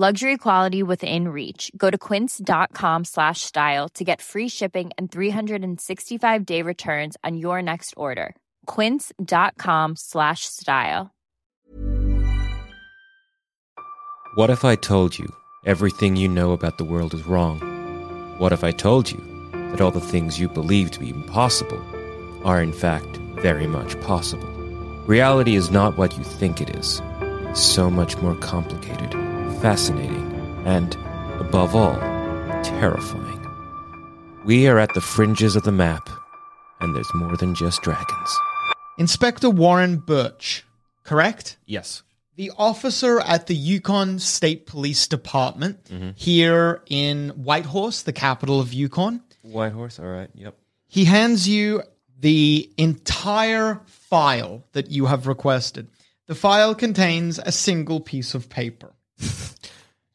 Luxury quality within reach. Go to quince.com slash style to get free shipping and 365 day returns on your next order. Quince.com slash style. What if I told you everything you know about the world is wrong? What if I told you that all the things you believe to be impossible are in fact very much possible? Reality is not what you think it is. It's so much more complicated, fascinating, and, above all, terrifying. We are at the fringes of the map, and there's more than just dragons. Inspector Warren Birch, correct? Yes. The officer at the Yukon State Police Department mm-hmm. here in Whitehorse, the capital of Yukon. Whitehorse, all right, yep. He hands you the entire file that you have requested. The file contains a single piece of paper.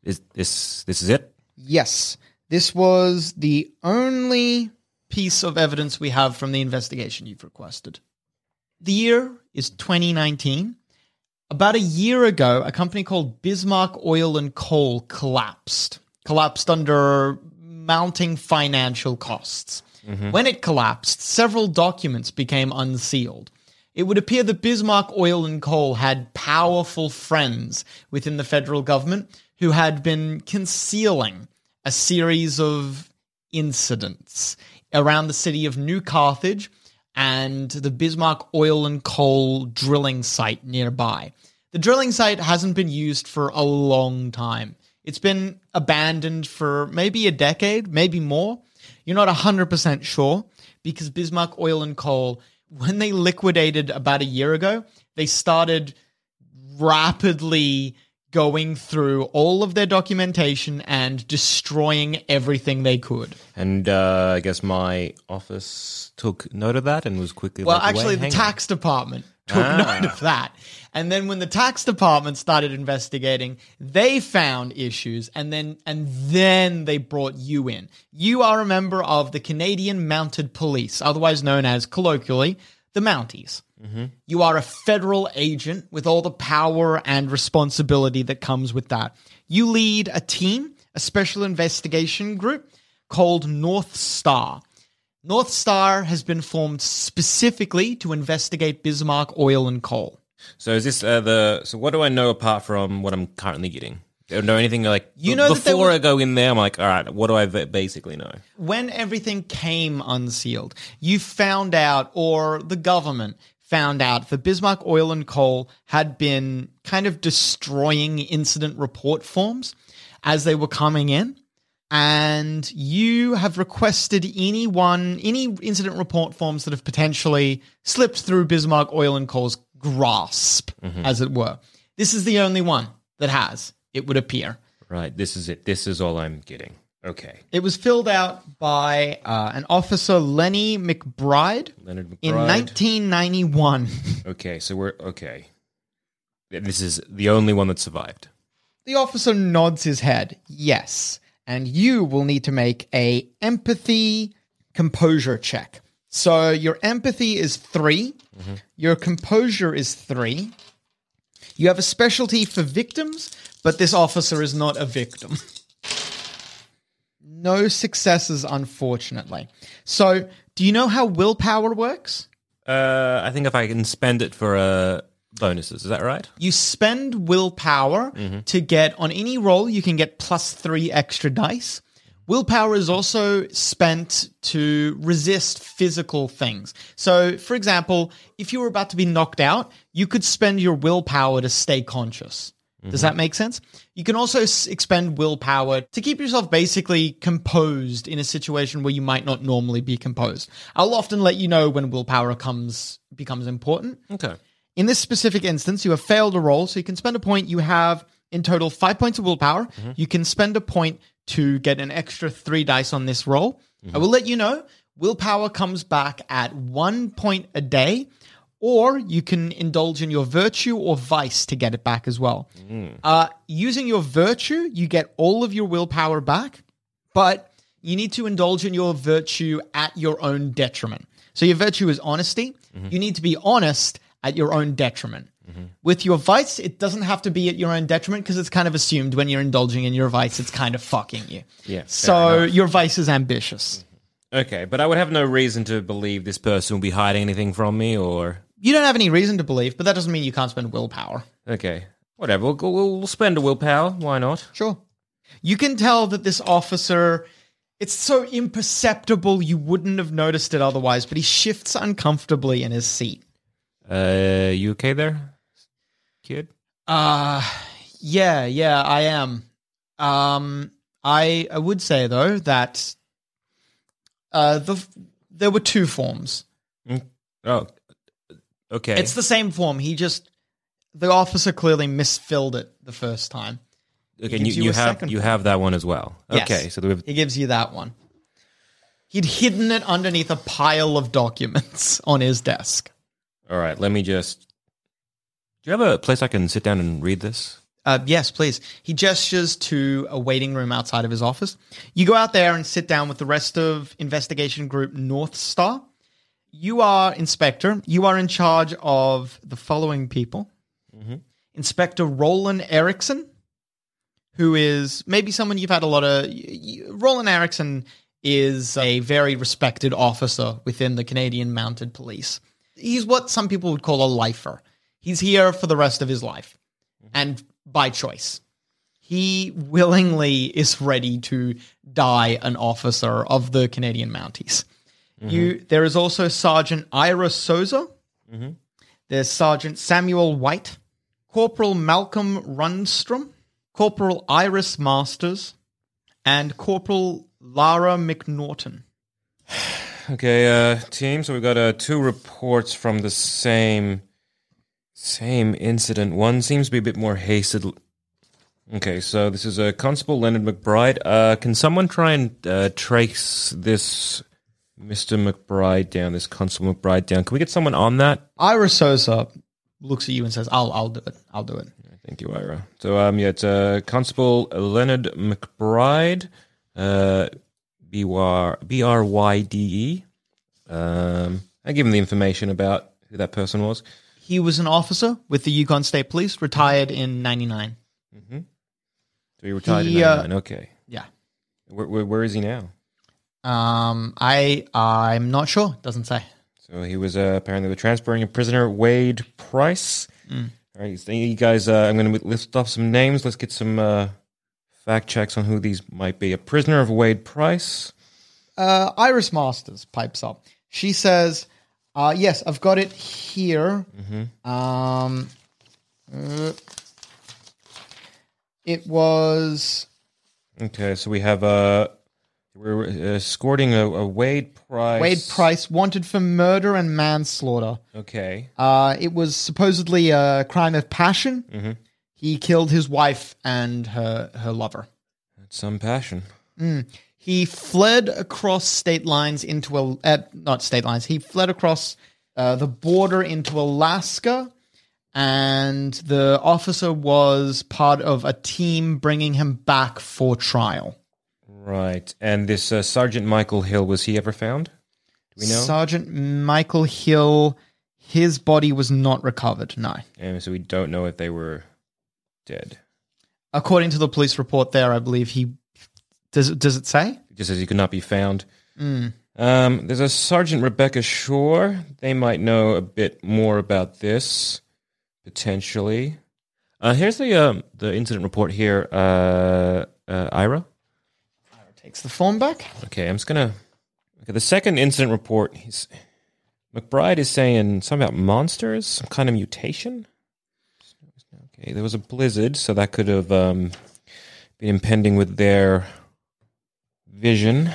Is this this is it? Yes, this was the only piece of evidence we have from the investigation you've requested. The year is 2019. About a year ago, a company called Bismarck Oil and Coal collapsed. Collapsed under mounting financial costs. Mm-hmm. When it collapsed, several documents became unsealed. It would appear that Bismarck Oil and Coal had powerful friends within the federal government who had been concealing a series of incidents around the city of New Carthage and the Bismarck Oil and Coal drilling site nearby. The drilling site hasn't been used for a long time. It's been abandoned for maybe a decade, maybe more. You're not 100% sure because Bismarck Oil and Coal, when they liquidated about a year ago, they started rapidly going through all of their documentation and destroying everything they could. And uh, I guess my office took note of that and was quickly Well, like, actually, "Wait, the tax department took Ah. note of that. And then when the tax department started investigating, they found issues and then and then they brought you in. You are a member of the Canadian Mounted Police, otherwise known as colloquially the Mounties. Mm-hmm. You are a federal agent with all the power and responsibility that comes with that. You lead a team, a special investigation group called North Star. North Star has been formed specifically to investigate Bismarck oil and coal. So is this uh, the? So what do I know apart from what I'm currently getting? I know anything like You know that before was- I go in there? I'm like, all right, what do I basically know? When everything came unsealed, you found out, or the government found out, that Bismarck oil and coal had been kind of destroying incident report forms as they were coming in. And you have requested any one, any incident report forms that have potentially slipped through Bismarck oil and coal's grasp, as it were. This is the only one that has, it would appear. Right, this is it. This is all I'm getting. Okay, It was filled out by uh, an officer, Lenny McBride, Leonard McBride. in 1991. Okay, so we're okay. This is the only one that survived. the officer nods his head. Yes, and you will need to make a empathy composure check. So your empathy is 3 Your composure is three. You have a specialty for victims, but this officer is not a victim. no successes, unfortunately. So, do you know how willpower works? Uh, I think if I can spend it for uh, bonuses, is that right? You spend willpower to get on any roll, you can get plus three extra dice. Willpower is also spent to resist physical things. So, for example, if you were about to be knocked out, you could spend your willpower to stay conscious. Does that mm-hmm. make sense? You can also s- expend willpower to keep yourself basically composed in a situation where you might not normally be composed. I'll often let you know when willpower comes becomes important. Okay. In this specific instance, you have failed a roll, so you can spend a point. You have in total five points of willpower. Mm-hmm. You can spend a point to get an extra three dice on this roll. I will let you know. Willpower comes back at one point a day, or you can indulge in your virtue or vice to get it back as well. Uh, using your virtue, you get all of your willpower back, but you need to indulge in your virtue at your own detriment. So your virtue is honesty. You need to be honest at your own detriment. With your vice, it doesn't have to be at your own detriment because it's kind of assumed when you're indulging in your vice, it's kind of fucking you. Yeah, So your vice is ambitious. Okay, but I would have no reason to believe this person will be hiding anything from me, or You don't have any reason to believe, but that doesn't mean you can't spend willpower. okay, whatever. We'll, we'll, we'll spend a willpower. Why not? Sure. You can tell that this officer, it's so imperceptible you wouldn't have noticed it otherwise, but he shifts uncomfortably in his seat. Uh, you okay there, kid? Uh yeah, yeah, I am. Um I I would say though that uh the there were two forms. Oh, okay. It's the same form. He just the officer clearly misfilled it the first time. okay. You, you you have you have that one as well. Yes. Okay, so have He gives you that one. He'd hidden it underneath a pile of documents on his desk. all right. Let me just. Do you have a place I can sit down and read this? Uh, yes, please. He gestures to a waiting room outside of his office. You go out there and sit down with the rest of investigation group North Star. You are inspector. You are in charge of the following people Inspector Roland Erickson, who is maybe someone you've had a lot of. Roland Erickson is a very respected officer within the Canadian Mounted Police. He's what some people would call a lifer. He's here for the rest of his life and by choice. He willingly is ready to die an officer of the Canadian Mounties. You, there is also Sergeant Ira Souza. There's Sergeant Samuel White, Corporal Malcolm Rundstrom, Corporal Iris Masters, and Corporal Lara McNaughton. Okay, uh, team. So we've got uh, two reports from the same same incident. One seems to be a bit more hasted. Okay, so this is a uh, Constable Leonard McBride. Uh, can someone try and uh, trace this Mister McBride down? This Constable McBride down? Can we get someone on that? Ira Souza looks at you and says, "I'll, I'll do it. I'll do it." Thank you, Ira. So um, yeah, it's uh, Constable Leonard McBride, uh, B R B R Y D E. Um, I give him the information about who that person was. He was an officer with the Yukon State Police, retired in '99. So he retired He, in uh, 99. Okay. Yeah. Where, where, where is he now? Um, I I'm not sure. Doesn't say. So he was uh, apparently transferring a prisoner, Wade Price. Mm. All right, so you guys, uh, I'm going to list off some names. Let's get some uh, fact checks on who these might be. A prisoner of Wade Price. Uh, Iris Masters pipes up. She says, uh, "Yes, I've got it here. Um, uh, it was Okay, so we have a we're uh, escorting a, a Wade Price. Wade Price wanted for murder and manslaughter. Okay. Uh, it was supposedly a crime of passion. He killed his wife and her her lover. That's some passion. He fled across state lines into a uh, not state lines. He fled across uh, the border into Alaska, and the officer was part of a team bringing him back for trial. Right. And this uh, Sergeant Michael Hill, was he ever found? Do we know? Sergeant Michael Hill, his body was not recovered. No, and so we don't know if they were dead. according to the police report, there, I believe he does. it- Does it say? It just says he could not be found. Um, there's a Sergeant Rebecca Shaw. They might know a bit more about this, potentially. Uh, here's the um, the incident report here. Uh, uh, Ira. Takes the phone back. Okay, I'm just gonna. Okay, the second incident report. He's McBride is saying something about monsters, some kind of mutation. Okay, there was a blizzard, so that could have um, been impending with their vision.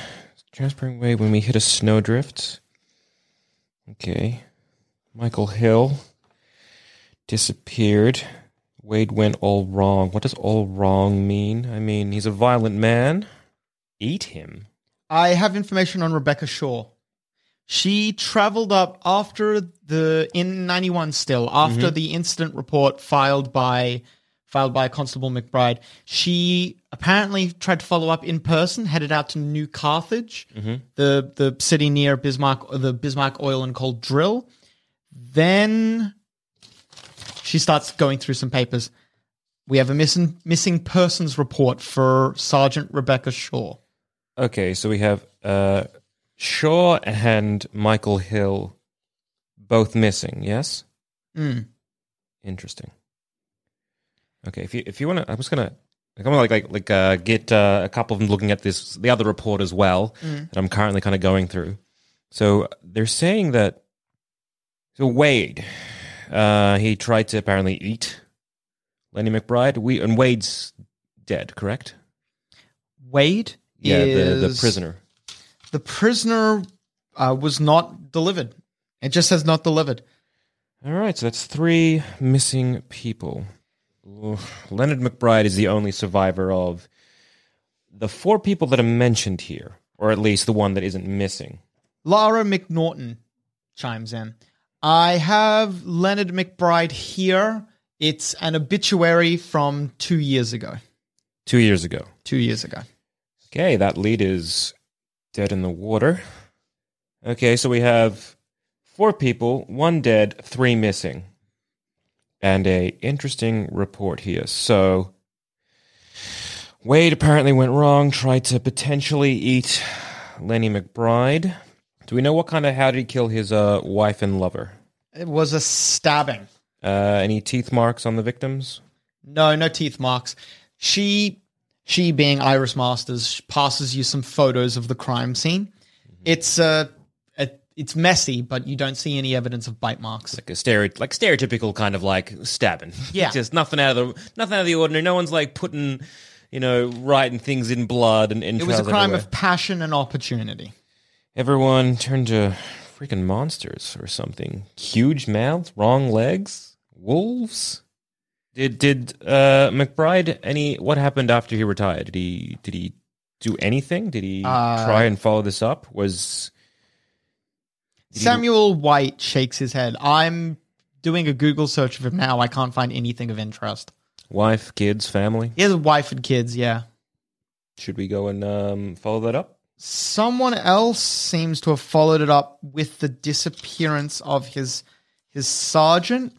Transparent way when we hit a snowdrift. Okay, Michael Hill disappeared. Wade went all wrong. What does all wrong mean? I mean, he's a violent man. Eat him. I have information on Rebecca Shaw. She traveled up after the in 91 still after mm-hmm. the incident report filed by filed by Constable McBride. She apparently tried to follow up in person, headed out to New Carthage, the the city near Bismarck, the Bismarck Oil and Coal drill. Then she starts going through some papers. We have a missing missing persons report for Sergeant Rebecca Shaw. Okay, so we have uh, Shaw and Michael Hill both missing. Yes. Mm. Interesting. Okay, if you if you want to, I'm just gonna. I'm gonna like like like uh, get uh, a couple of them looking at this the other report as well that I'm currently kind of going through. So they're saying that so Wade, uh, he tried to apparently eat Lenny McBride. We and Wade's dead, correct? Wade Yeah, is the the prisoner. The prisoner uh, was not delivered. It just says not delivered. All right, so that's three missing people. Leonard McBride is the only survivor of the four people that are mentioned here, or at least the one that isn't missing. Lara McNaughton chimes in. I have Leonard McBride here. It's an obituary from two years ago. Two years ago. Two years ago. Okay, that lead is dead in the water. Okay, so we have four people, one dead, three missing. And a interesting report here. So Wade apparently went wrong, tried to potentially eat Lenny McBride. Do we know what kind of how did he kill his uh, wife and lover? It was a stabbing. Uh, any teeth marks on the victims? No, no teeth marks. She, she being Iris Masters, passes you some photos of the crime scene. It's uh, a, it's messy, but you don't see any evidence of bite marks. Like a like stereotypical kind of like stabbing. Yeah. just nothing out of the nothing out of the ordinary. No one's like putting, you know, writing things in blood and It was a crime everywhere. of passion and opportunity. Everyone turned to freaking monsters or something. Huge mouths, wrong legs, wolves. Did did uh, McBride any? What happened after he retired? Did he did he do anything? Did he Uh, try and follow this up? Was Samuel White shakes his head. I'm doing a Google search of him now. I can't find anything of interest. wife, kids, family? He has a wife and kids, yeah. Should we go and um, follow that up? Someone else seems to have followed it up with the disappearance of his his sergeant.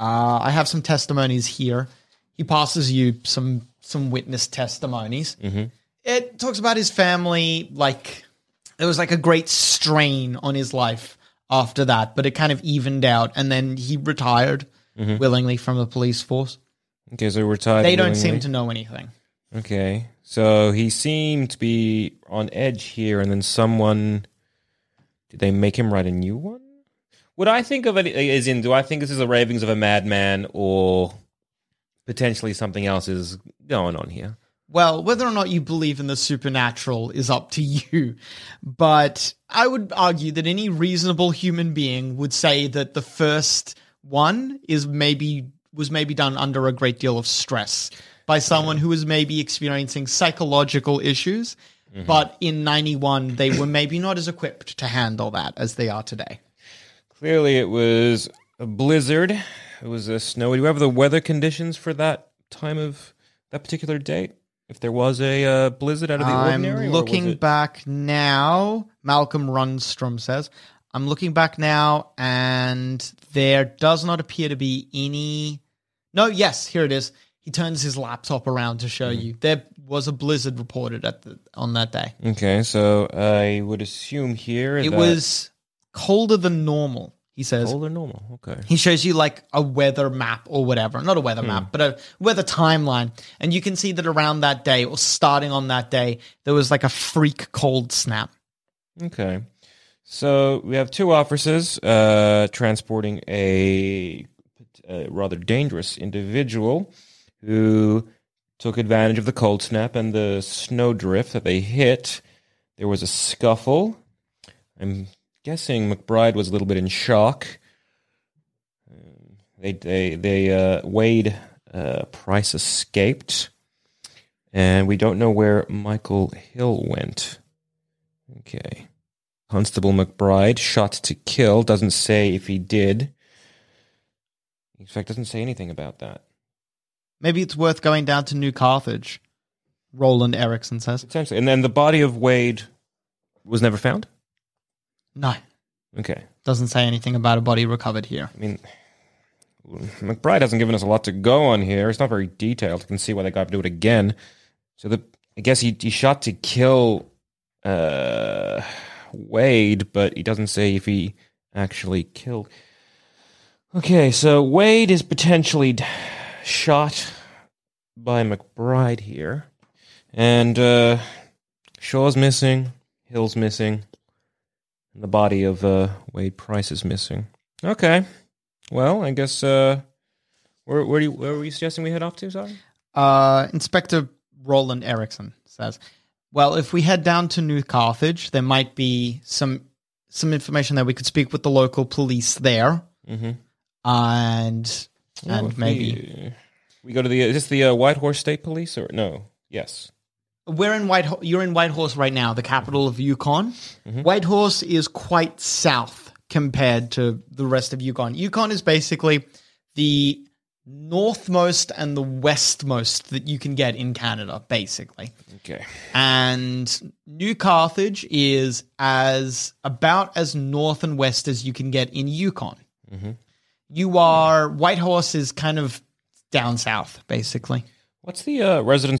Uh, I have some testimonies here. He passes you some some witness testimonies. It talks about his family, like there was like a great strain on his life after that, but it kind of evened out, and then he retired mm-hmm. willingly from the police force. Okay, so we're tied. They don't seem to know anything. Okay, so he seemed to be on edge here, and then someone did they make him write a new one? Would I think of it as in? Do I think this is the ravings of a madman, or potentially something else is going on here? Well, whether or not you believe in the supernatural is up to you. But I would argue that any reasonable human being would say that the first one is maybe was maybe done under a great deal of stress by someone who was maybe experiencing psychological issues. Mm-hmm. But in 91, they were maybe not as equipped to handle that as they are today. Clearly, it was a blizzard. It was a snowy. Do you have the weather conditions for that time of that particular date? If there was a uh, blizzard out of the I'm ordinary, or was looking it- back now. Malcolm Runstrom says, I'm looking back now, and there does not appear to be any. No, yes, here it is. He turns his laptop around to show you. There was a blizzard reported at the on that day. Okay, so I would assume here It that- was colder than normal. He says Cold or normal? Okay. he shows you like a weather map or whatever, not a weather map, but a weather timeline, and you can see that around that day or starting on that day, there was like a freak cold snap. Okay. So we have two officers uh, transporting a, a rather dangerous individual who took advantage of the cold snap and the snow drift that they hit. There was a scuffle. I'm guessing McBride was a little bit in shock. Um, They they they uh, Wade uh, Price escaped, and we don't know where Michael Hill went. Okay. Constable McBride shot to kill. Doesn't say if he did. In fact, doesn't say anything about that. Maybe it's worth going down to New Carthage. Roland Erickson says. Essentially, and then the body of Wade was never found. No, Okay. doesn't say anything about a body recovered here. I mean, McBride hasn't given us a lot to go on here. It's not very detailed. You can see why they got to do it again. So the I guess he, he shot to kill uh, Wade, but he doesn't say if he actually killed. Okay, so Wade is potentially shot by McBride here, and uh, Shaw's missing, Hill's missing, and the body of uh, Wade Price is missing. Okay, well, I guess uh, where where, do you, where were you suggesting we head off to? Sorry. Uh, Inspector Roland Erickson says, "Well, if we head down to New Carthage, there might be some some information that we could speak with the local police there, Mm-hmm. and and maybe we, we go to the is this the uh, Whitehorse State Police or no? Yes. We're in White. You're in Whitehorse right now, the capital of Yukon. Whitehorse is quite south compared to the rest of Yukon. Yukon is basically the northmost and the westmost that you can get in Canada, basically. Okay. and New Carthage is as about as north and west as you can get in Yukon. You are Whitehorse is kind of down south, basically. What's the uh, residence?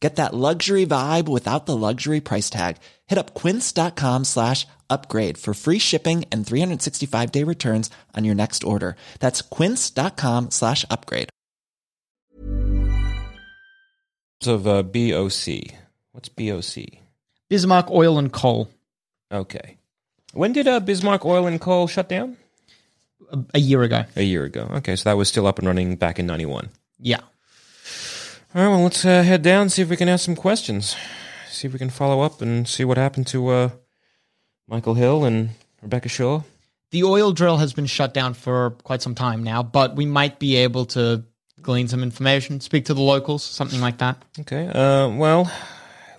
Get that luxury vibe without the luxury price tag. Hit up quince.com slash upgrade for free shipping and 365 day returns on your next order. That's quince.com slash upgrade. of uh, BOC. What's BOC? Bismarck Oil and Coal Okay. When did uh, Bismarck Oil and Coal shut down? a, a year ago. A year ago. Okay, so that was still up and running back in 91. Yeah. All right, well, let's uh, head down see if we can ask some questions. See if we can follow up and see what happened to uh, Michael Hill and Rebecca Shaw. The oil drill has been shut down for quite some time now, but we might be able to glean some information, speak to the locals, something like that. Okay, uh, well,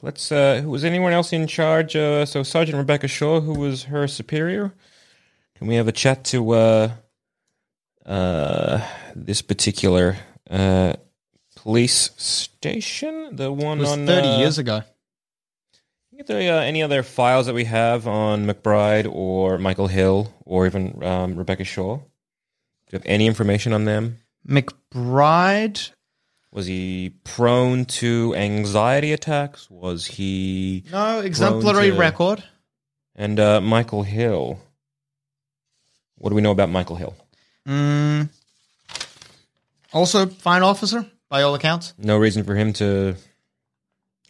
let's. Uh, was anyone else in charge? Uh, so Sergeant Rebecca Shaw, who was her superior. Can we have a chat to uh, uh, this particular uh, police station? The one on 30 uh, years ago. Are there uh, any other files that we have on McBride or Michael Hill or even um, Rebecca Shaw? Do you have any information on them? McBride, Was he prone to anxiety attacks? Was he No, exemplary to- record. and uh, Michael Hill? What do we know about Michael Hill? Mm. Also, fine officer by all accounts. No reason for him to,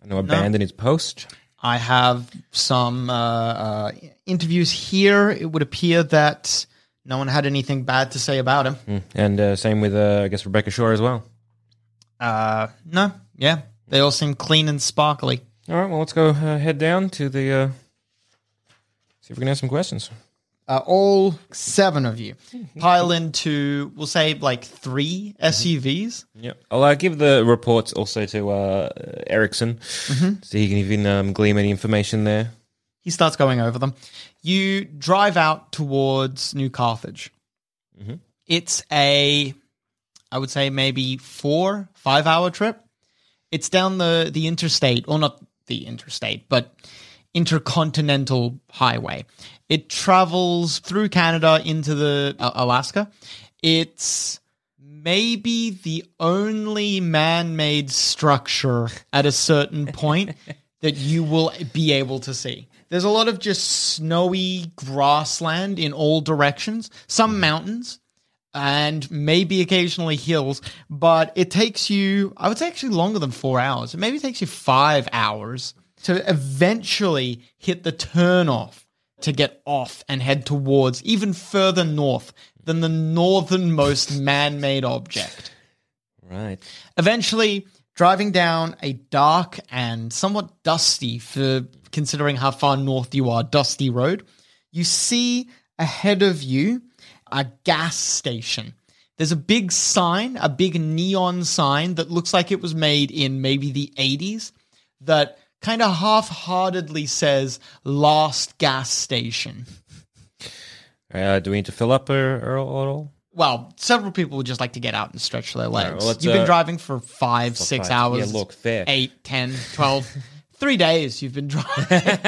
I know, abandon his post. I have some uh, uh, interviews here. It would appear that no one had anything bad to say about him. Mm. And uh, same with, uh, I guess, Rebecca Shaw as well. Uh, no, yeah, they all seem clean and sparkly. All right, well, let's go uh, head down to the. Uh, see if we can ask some questions. Uh, all seven of you pile into, we'll say, like three SUVs. Yeah, I'll uh, give the reports also to uh, Erickson, so he can even um, glean any information there. He starts going over them. You drive out towards New Carthage. It's a, I would say maybe four, five hour trip. It's down the, the interstate, or not the interstate, but intercontinental highway. It travels through Canada into the uh, Alaska. It's maybe the only man-made structure at a certain point that you will be able to see. There's a lot of just snowy grassland in all directions, some mountains, and maybe occasionally hills, but it takes you, I would say actually longer than four hours. It maybe takes you five hours to eventually hit the turn off to get off and head towards even further north than the northernmost man made object. Right. Eventually, driving down a dark and somewhat dusty, for considering how far north you are, dusty road, you see ahead of you a gas station. There's a big sign, a big neon sign that looks like it was made in maybe the 80s that kind of half heartedly says last gas station. Uh, do we need to fill up or, or, or all? Well, several people would just like to get out and stretch their legs. well, you've been uh, driving for five, five, six five. hours. Yeah, look, fair. Eight, ten, twelve, three days you've been driving.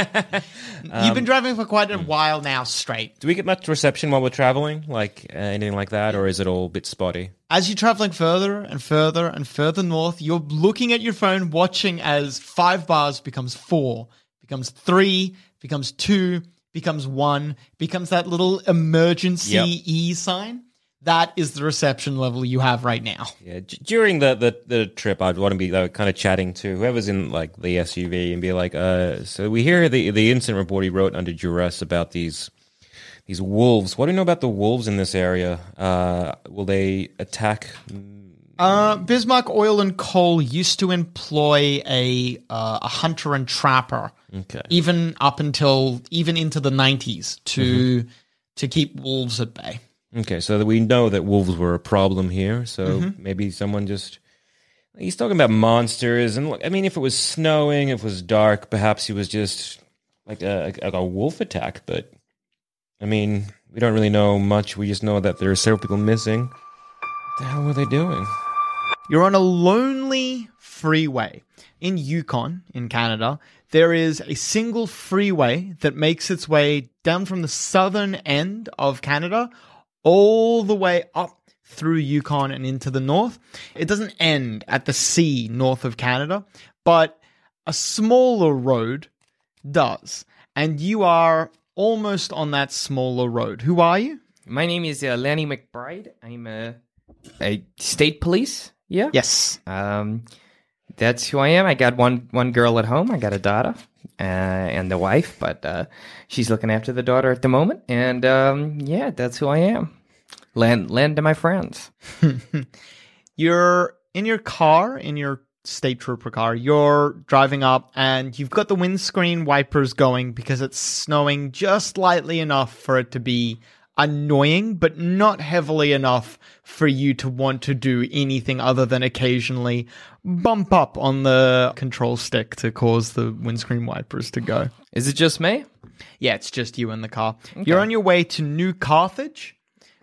Um, you've been driving for quite a hmm. while now straight. Do we get much reception while we're traveling? Like uh, anything like that? Or is it all a bit spotty? As you're traveling further and further and further north, you're looking at your phone, watching as five bars becomes four, becomes three, becomes two, becomes one, becomes that little emergency Yep. E sign. That is the reception level you have right now. Yeah, d- during the, the, the trip, I'd want to be like, kind of chatting to whoever's in like the SUV and be like, uh, so we hear the the incident report he wrote under duress about these these wolves. What do you know about the wolves in this area? Uh, will they attack? Uh, Bismarck Oil and Coal used to employ a uh, a hunter and trapper, Okay. even up until even into the nineties to to keep wolves at bay. Okay, so that we know that wolves were a problem here. So mm-hmm. maybe someone just he's talking about monsters, and look, I mean, if it was snowing, if it was dark, perhaps he was just like a, like a wolf attack. But I mean, we don't really know much. We just know that there are several people missing. What the hell were they doing? You're on a lonely freeway in Yukon, in Canada. There is a single freeway that makes its way down from the southern end of Canada all the way up through Yukon and into the north. It doesn't end at the sea north of Canada, but a smaller road does. And you are almost on that smaller road. Who are you? My name is uh, Lanny McBride. I'm a, a state police. Yeah. Yes. Um, that's who I am. I got one one girl at home. I got a daughter uh, and the wife, but uh, she's looking after the daughter at the moment. And um, yeah, that's who I am. Land land to my friends. you're in your car, in your state trooper car, you're driving up and you've got the windscreen wipers going because it's snowing just lightly enough for it to be annoying, but not heavily enough for you to want to do anything other than occasionally bump up on the control stick to cause the windscreen wipers to go. Is it just me? Yeah, it's just you in the car. You're on your way to New Carthage,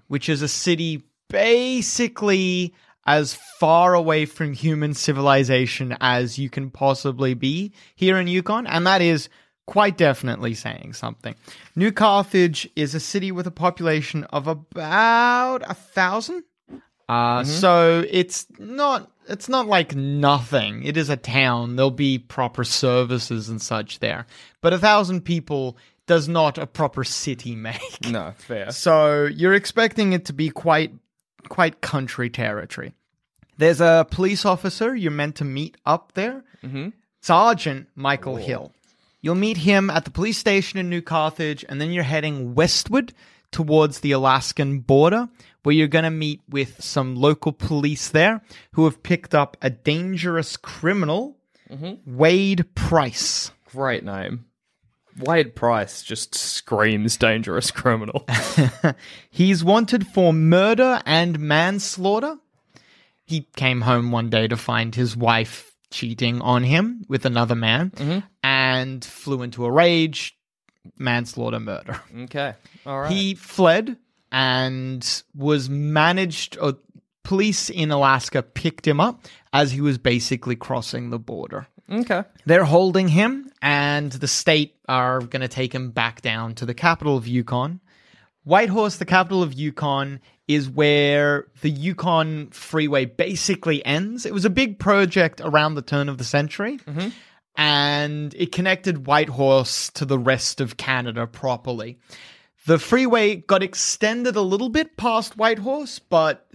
which is a city basically as far away from human civilization as you can possibly be here in Yukon, and that is quite definitely saying something. New Carthage is a city with a population of about a thousand. Uh, So it's not it's not like nothing. It is a town. There'll be proper services and such there. But a thousand people does not a proper city make. No, fair. So you're expecting it to be quite quite country territory. There's a police officer you're meant to meet up there. Sergeant Michael Hill. You'll meet him at the police station in New Carthage, and then you're heading westward towards the Alaskan border, where you're going to meet with some local police there who have picked up a dangerous criminal, mm-hmm. Wade Price. Great name. Wade Price just screams dangerous criminal. He's wanted for murder and manslaughter. He came home one day to find his wife cheating on him with another man mm-hmm. And flew into a rage, manslaughter, murder. okay. All right. He fled and was managed, or police in Alaska picked him up as he was basically crossing the border. okay. They're holding him, and the state are going to take him back down to the capital of Yukon. Whitehorse, the capital of Yukon, is where the Yukon Freeway basically ends. It was a big project around the turn of the century, mm-hmm. And it connected Whitehorse to the rest of Canada properly. The freeway got extended a little bit past Whitehorse, but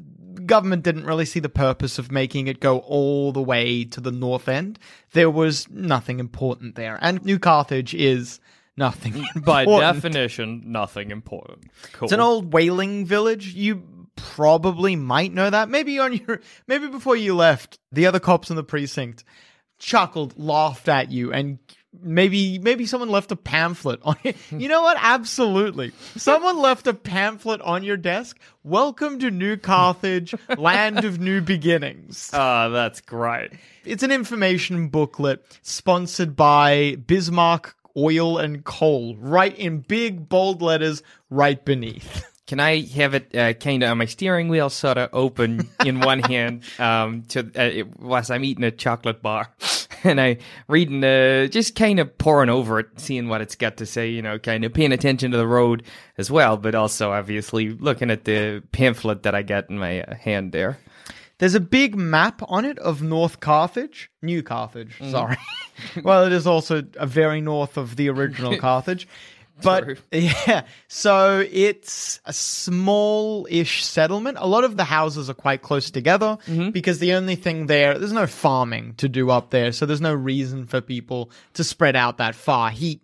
government didn't really see the purpose of making it go all the way to the north end. There was nothing important there. And New Carthage is nothing By important. definition, nothing important. Cool. It's an old whaling village. You probably might know that. Maybe on your maybe before you left, the other cops in the precinct chuckled, laughed at you, and maybe maybe someone left a pamphlet on it. You know what? Absolutely. Someone left a pamphlet on your desk. Welcome to New Carthage, land of new beginnings. Ah, that's great. It's an information booklet sponsored by Bismarck Oil and Coal, right in big bold letters right beneath. Can I have it uh, kind of on my steering wheel, sort of open in one hand, um, to uh, whilst I'm eating a chocolate bar, and I reading, uh, just kind of poring over it, seeing what it's got to say. You know, kind of paying attention to the road as well, but also obviously looking at the pamphlet that I got in my uh, hand there. There's a big map on it of North Carthage, New Carthage, sorry. well, it is also a very north of the original Carthage. But True. yeah, so it's a small-ish settlement. A lot of the houses are quite close together mm-hmm. because the only thing there, there's no farming to do up there, so there's no reason for people to spread out that far. Heat,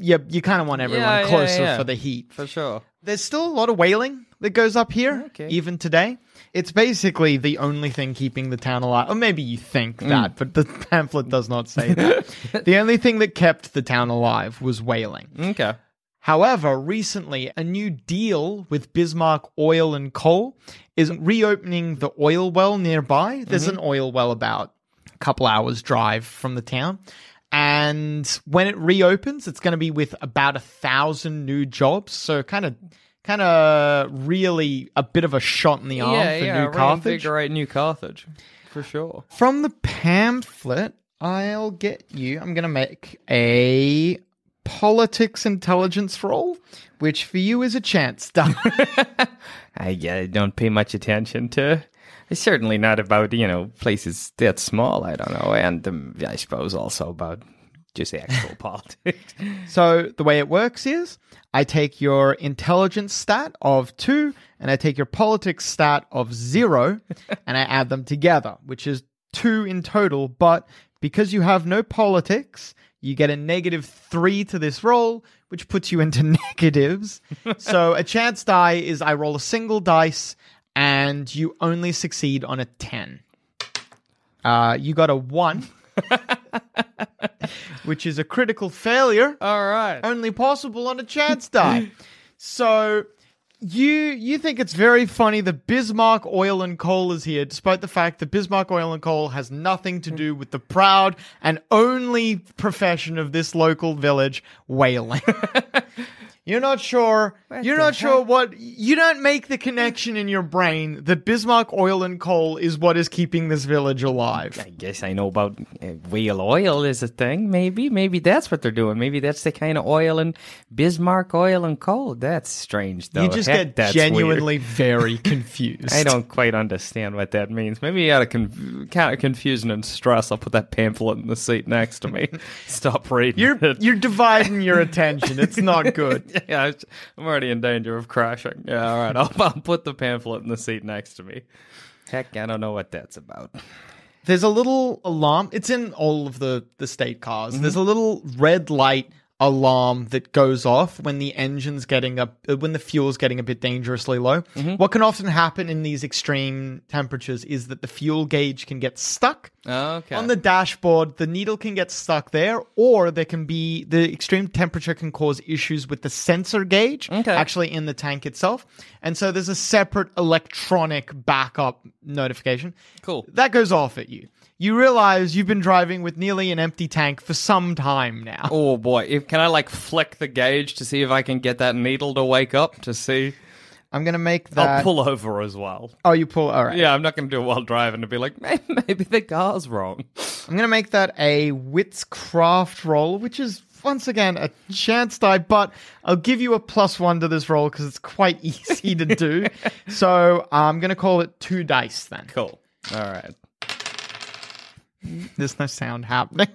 you, you kind of want everyone Yeah, yeah, closer yeah. for the heat. For sure. There's still a lot of whaling that goes up here, Okay. even today. It's basically the only thing keeping the town alive. Or maybe you think Mm. that, but the pamphlet does not say that. the only thing that kept the town alive was whaling. Okay. However, recently, a new deal with Bismarck Oil and Coal is reopening the oil well nearby. There's an oil well about a couple hours drive from the town. And when it reopens, it's going to be with about a thousand new jobs. So kind of, kind of really a bit of a shot in the arm yeah, for yeah. New Carthage. reinvigorate New Carthage, for sure. From the pamphlet, I'll get you. I'm going to make a politics intelligence roll, which for you is a chance die. I uh, don't pay much attention to. It's certainly not about you know places that small. I don't know, and um, I suppose also about just actual politics. so the way it works is I take your intelligence stat of two and I take your politics stat of zero and I add them together, which is two in total. But because you have no politics, you get a negative three to this roll, which puts you into negatives. so a chance die is I roll a single dice and you only succeed on a 10. Uh, you got a one, which is a critical failure All right. only possible on a chance die. so you you think it's very funny that Bismarck Oil and Coal is here, despite the fact that Bismarck Oil and Coal has nothing to do with the proud and only profession of this local village, whaling. You're not sure. What you're not sure what. You don't make the connection in your brain that Bismarck oil and coal is what is keeping this village alive. I guess I know about uh, whale oil is a thing. Maybe, maybe that's what they're doing. Maybe that's the kind of oil and Bismarck oil and coal. That's strange, though. you just Heck, get genuinely weird. very confused. I don't quite understand what that means. Maybe out of con- kind of confusion and stress, I'll put that pamphlet in the seat next to me. Stop reading. You're it. you're dividing your attention. It's not good. yeah, I'm already in danger of crashing. Yeah, all right. I'll, I'll put the pamphlet in the seat next to me. Heck, I don't know what that's about. There's a little alarm. It's in all of the the state cars. Mm-hmm. There's a little red light alarm that goes off when the engine's getting up uh, when the fuel's getting a bit dangerously low. Mm-hmm. What can often happen in these extreme temperatures is that the fuel gauge can get stuck Okay. on the dashboard. The needle can get stuck there, or there can be the extreme temperature can cause issues with the sensor gauge Okay. actually in the tank itself. And so there's a separate electronic backup notification. Cool. That goes off at you. You realize you've been driving with nearly an empty tank for some time now. Oh boy, if, can I like flick the gauge to see if I can get that needle to wake up to see? I'm gonna make I'll that. pull over as well. oh, you pull. All right. Yeah, I'm not going to do it while driving to be like, maybe, maybe the car's wrong. I'm gonna make that a Witscraft roll, which is once again a chance die, but I'll give you a plus one to this roll because it's quite easy to do. so I'm gonna call it two dice then. Cool. All right. There's no sound happening.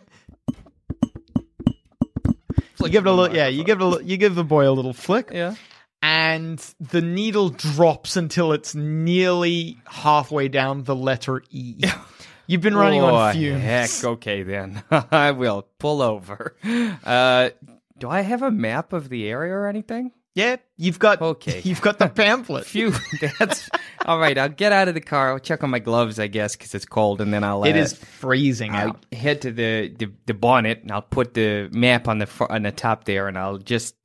You give it a little, yeah. You give it a, li- you give the boy a little flick, Yeah. and the needle drops until it's nearly halfway down the letter E. You've been running oh, on fumes. Heck, okay then. I will pull over. Uh, do I have a map of the area or anything? Yeah, you've got Okay. You've got the pamphlet. Phew, that's all right. I'll get out of the car. I'll check on my gloves, I guess, because it's cold, and then I'll. It uh, is freezing I'll out. head to the, the the bonnet, and I'll put the map on the on the top there, and I'll just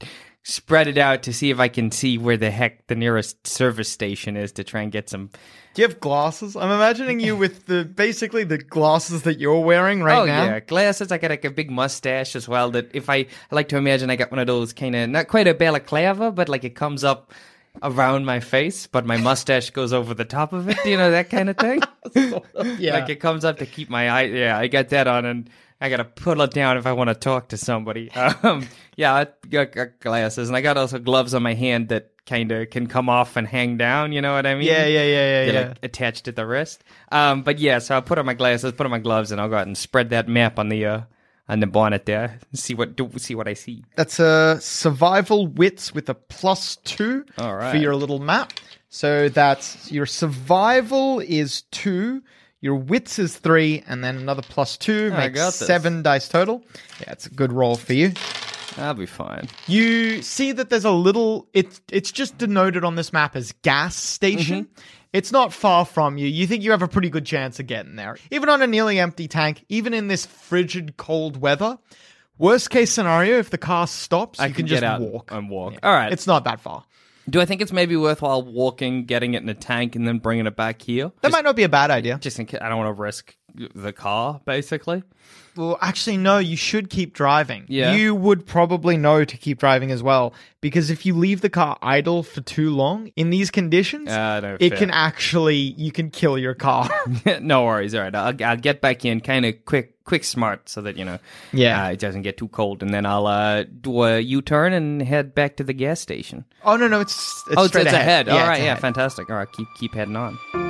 spread it out to see if I can see where the heck the nearest service station is to try and get some. Do you have glasses? I'm imagining you with the basically the glasses that you're wearing right now. oh now. yeah, glasses. I got like a big mustache as well. That if I, I like to imagine I got one of those kind of not quite a balaclava, but like it comes up around my face, but my mustache goes over the top of it. You know that kind of thing. Yeah. Like it comes up to keep my eye. Yeah, I got that on, and I gotta pull it down if I want to talk to somebody. Um, yeah, I got, glasses, and I got also gloves on my hand that kind of can come off and hang down. You know what I mean? Yeah, yeah, yeah, yeah, They're yeah. like attached at the wrist. Um, but yeah, so I'll put on my glasses, put on my gloves, and I'll go out and spread that map on the uh, on the bonnet there. See what do see what I see. That's a survival wits with a plus two right. for your little map. So that's your survival is two, your wits is three, and then another plus two makes seven dice total. Yeah, it's a good roll for you. I'll be fine. You see that there's a little it's it's just denoted on this map as gas station. Mm-hmm. It's not far from you. You think you have a pretty good chance of getting there. Even on a nearly empty tank, even in this frigid cold weather. Worst case scenario, if the car stops, I you can can, just walk. and walk. All right. It's not that far. Do I think it's maybe worthwhile walking, getting it in a tank, and then bringing it back here? That might not be a bad idea. Just in case I don't want to risk the car, basically. Well, actually, no, you should keep driving. Yeah. You would probably know to keep driving as well, because if you leave the car idle for too long in these conditions, Ah, no, it fair. can actually, you can kill your car. no worries. All right, I'll, I'll get back in kind of quick, quick, smart, so that you know, Yeah. uh, it doesn't get too cold, and then I'll uh, do a U-turn and head back to the gas station. oh, no, no, it's, it's oh, it's, straight it's ahead. ahead. All right, yeah, fantastic. All right, keep keep heading on.